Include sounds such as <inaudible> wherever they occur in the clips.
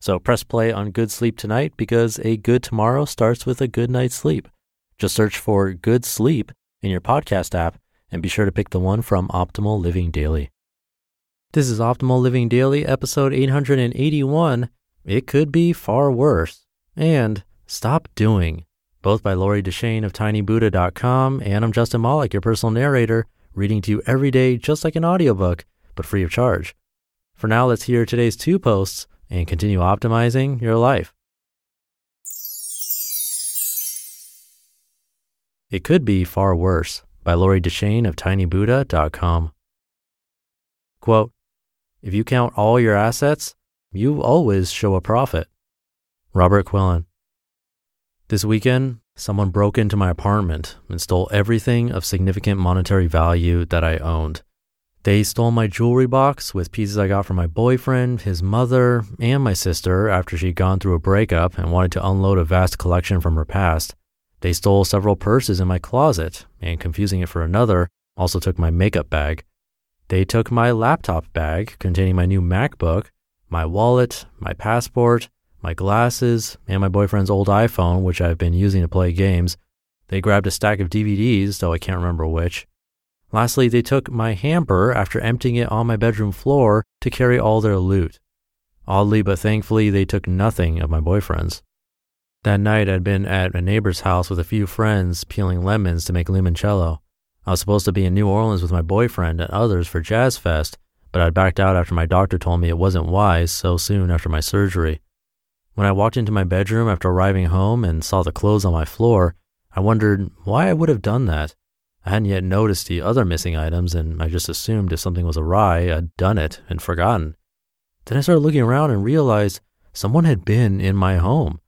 So press play on Good Sleep tonight because a good tomorrow starts with a good night's sleep. Just search for Good Sleep in your podcast app and be sure to pick the one from Optimal Living Daily. This is Optimal Living Daily, episode 881. It could be far worse. And Stop Doing, both by Lori Deschene of tinybuddha.com. And I'm Justin Malik, your personal narrator, reading to you every day just like an audiobook, but free of charge. For now, let's hear today's two posts and continue optimizing your life. It Could Be Far Worse by Lori Deschene of tinybuddha.com. Quote, if you count all your assets, you always show a profit. Robert Quillen. This weekend, someone broke into my apartment and stole everything of significant monetary value that I owned. They stole my jewelry box with pieces I got from my boyfriend, his mother, and my sister after she'd gone through a breakup and wanted to unload a vast collection from her past. They stole several purses in my closet and, confusing it for another, also took my makeup bag. They took my laptop bag containing my new MacBook, my wallet, my passport, my glasses, and my boyfriend's old iPhone, which I've been using to play games. They grabbed a stack of DVDs, though I can't remember which. Lastly, they took my hamper after emptying it on my bedroom floor to carry all their loot. Oddly but thankfully, they took nothing of my boyfriend's. That night, I'd been at a neighbor's house with a few friends peeling lemons to make limoncello. I was supposed to be in New Orleans with my boyfriend and others for Jazz Fest, but I'd backed out after my doctor told me it wasn't wise so soon after my surgery. When I walked into my bedroom after arriving home and saw the clothes on my floor, I wondered why I would have done that. I hadn't yet noticed the other missing items, and I just assumed if something was awry, I'd done it and forgotten. Then I started looking around and realized someone had been in my home.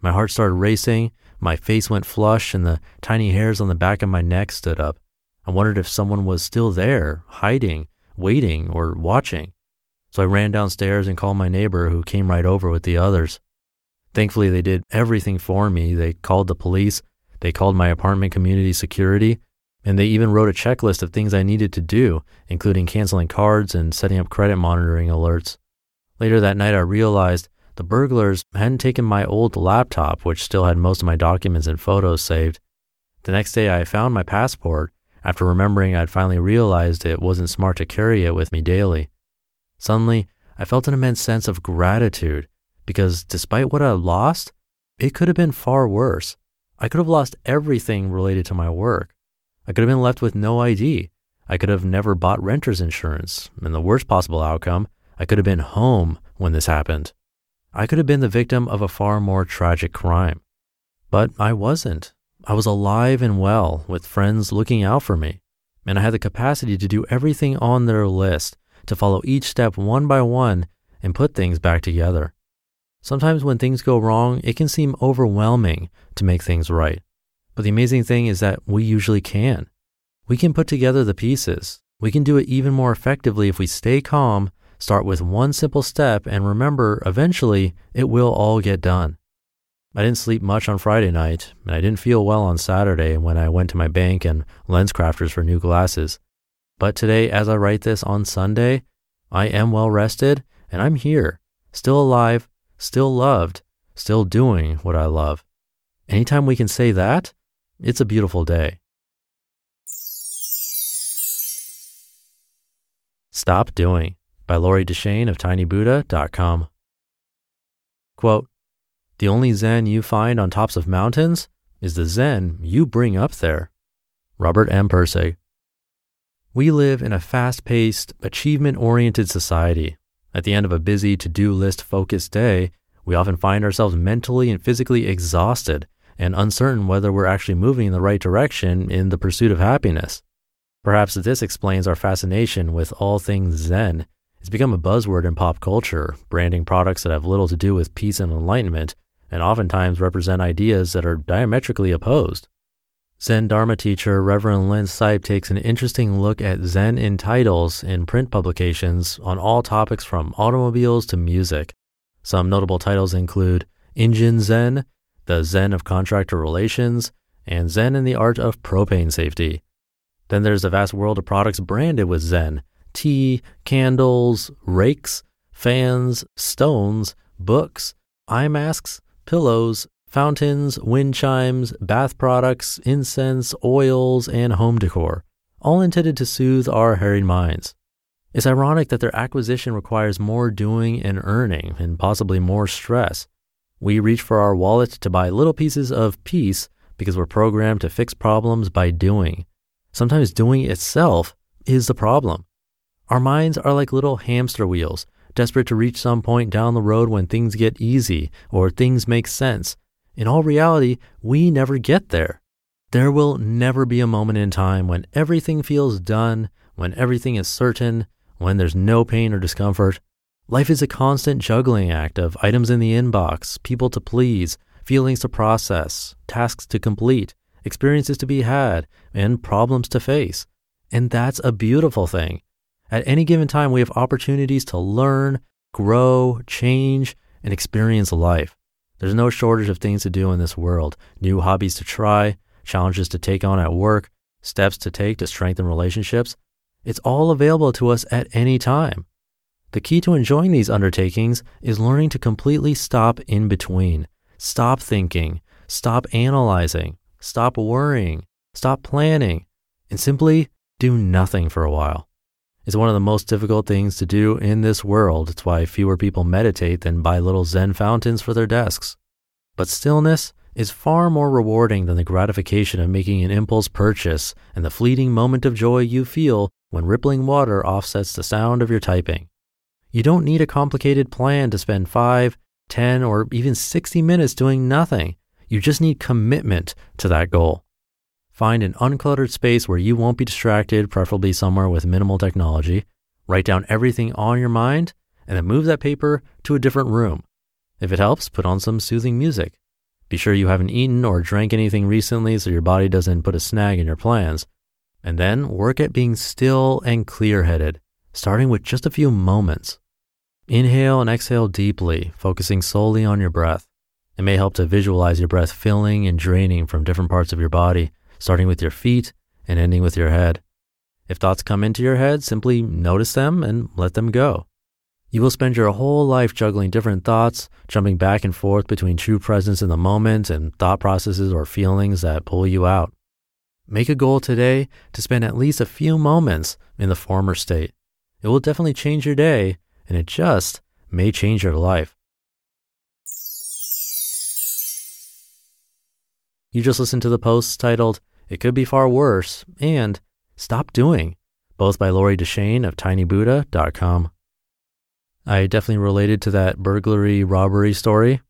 My heart started racing, my face went flush, and the tiny hairs on the back of my neck stood up. I wondered if someone was still there, hiding, waiting, or watching. So I ran downstairs and called my neighbor, who came right over with the others. Thankfully, they did everything for me. They called the police, they called my apartment community security, and they even wrote a checklist of things I needed to do, including canceling cards and setting up credit monitoring alerts. Later that night, I realized the burglars hadn't taken my old laptop, which still had most of my documents and photos saved. The next day, I found my passport after remembering I'd finally realized it wasn't smart to carry it with me daily. Suddenly, I felt an immense sense of gratitude because despite what I lost, it could have been far worse. I could have lost everything related to my work. I could have been left with no ID. I could have never bought renter's insurance. And the worst possible outcome, I could have been home when this happened. I could have been the victim of a far more tragic crime. But I wasn't. I was alive and well with friends looking out for me. And I had the capacity to do everything on their list, to follow each step one by one and put things back together. Sometimes when things go wrong, it can seem overwhelming to make things right. But the amazing thing is that we usually can. We can put together the pieces. We can do it even more effectively if we stay calm, start with one simple step, and remember eventually it will all get done. I didn't sleep much on Friday night, and I didn't feel well on Saturday when I went to my bank and LensCrafters for new glasses. But today, as I write this on Sunday, I am well rested and I'm here, still alive, still loved, still doing what I love. Anytime we can say that, it's a beautiful day. Stop Doing by Lori Deschene of tinybuddha.com. Quote, the only Zen you find on tops of mountains is the Zen you bring up there. Robert M. Pirsig. We live in a fast paced, achievement oriented society. At the end of a busy to do list focused day, we often find ourselves mentally and physically exhausted and uncertain whether we're actually moving in the right direction in the pursuit of happiness. Perhaps this explains our fascination with all things Zen. It's become a buzzword in pop culture, branding products that have little to do with peace and enlightenment, and oftentimes represent ideas that are diametrically opposed. Zen Dharma teacher Reverend Lynn Sipe takes an interesting look at Zen in titles in print publications on all topics from automobiles to music. Some notable titles include Engine Zen, The Zen of Contractor Relations, and Zen in the Art of Propane Safety. Then there's a vast world of products branded with Zen tea, candles, rakes, fans, stones, books, eye masks, pillows, fountains, wind chimes, bath products, incense, oils, and home decor, all intended to soothe our harried minds. It's ironic that their acquisition requires more doing and earning and possibly more stress. We reach for our wallet to buy little pieces of peace because we're programmed to fix problems by doing. Sometimes doing itself is the problem. Our minds are like little hamster wheels, desperate to reach some point down the road when things get easy or things make sense. In all reality, we never get there. There will never be a moment in time when everything feels done, when everything is certain, when there's no pain or discomfort. Life is a constant juggling act of items in the inbox, people to please, feelings to process, tasks to complete, experiences to be had, and problems to face. And that's a beautiful thing. At any given time, we have opportunities to learn, grow, change, and experience life. There's no shortage of things to do in this world new hobbies to try, challenges to take on at work, steps to take to strengthen relationships. It's all available to us at any time. The key to enjoying these undertakings is learning to completely stop in between. Stop thinking, stop analyzing, stop worrying, stop planning, and simply do nothing for a while. It's one of the most difficult things to do in this world. It's why fewer people meditate than buy little Zen fountains for their desks. But stillness is far more rewarding than the gratification of making an impulse purchase and the fleeting moment of joy you feel when rippling water offsets the sound of your typing. You don't need a complicated plan to spend 5, 10, or even 60 minutes doing nothing. You just need commitment to that goal. Find an uncluttered space where you won't be distracted, preferably somewhere with minimal technology. Write down everything on your mind and then move that paper to a different room. If it helps, put on some soothing music. Be sure you haven't eaten or drank anything recently so your body doesn't put a snag in your plans. And then work at being still and clear headed, starting with just a few moments. Inhale and exhale deeply, focusing solely on your breath. It may help to visualize your breath filling and draining from different parts of your body, starting with your feet and ending with your head. If thoughts come into your head, simply notice them and let them go. You will spend your whole life juggling different thoughts, jumping back and forth between true presence in the moment and thought processes or feelings that pull you out. Make a goal today to spend at least a few moments in the former state. It will definitely change your day, and it just may change your life. You just listened to the posts titled, It Could Be Far Worse and Stop Doing, both by Lori Deschene of tinybuddha.com. I definitely related to that burglary robbery story.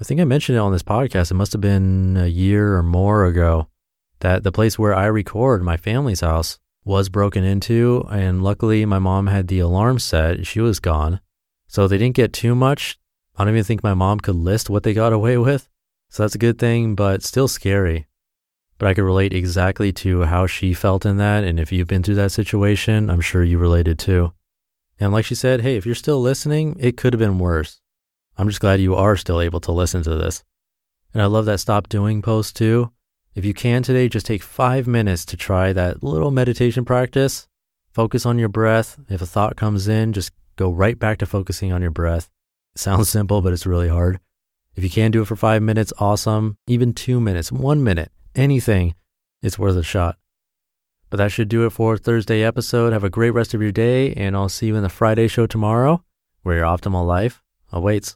I think I mentioned it on this podcast. It must have been a year or more ago that the place where I record, my family's house, was broken into. And luckily, my mom had the alarm set. She was gone. So they didn't get too much. I don't even think my mom could list what they got <laughs> away with. So that's a good thing, but still scary. But I could relate exactly to how she felt in that. And if you've been through that situation, I'm sure you related too. And like she said, hey, if you're still listening, it could have been worse. I'm just glad you are still able to listen to this. And I love that stop doing post too. If you can today, just take five minutes to try that little meditation practice. Focus on your breath. If a thought comes in, just go right back to focusing on your breath. It sounds <laughs> simple, but it's really hard. If you can do it for five minutes, awesome. Even two minutes, one minute, anything, it's worth a shot. But that should do it for Thursday episode. Have a great rest of your day, and I'll see you in the Friday show tomorrow, where your optimal life awaits.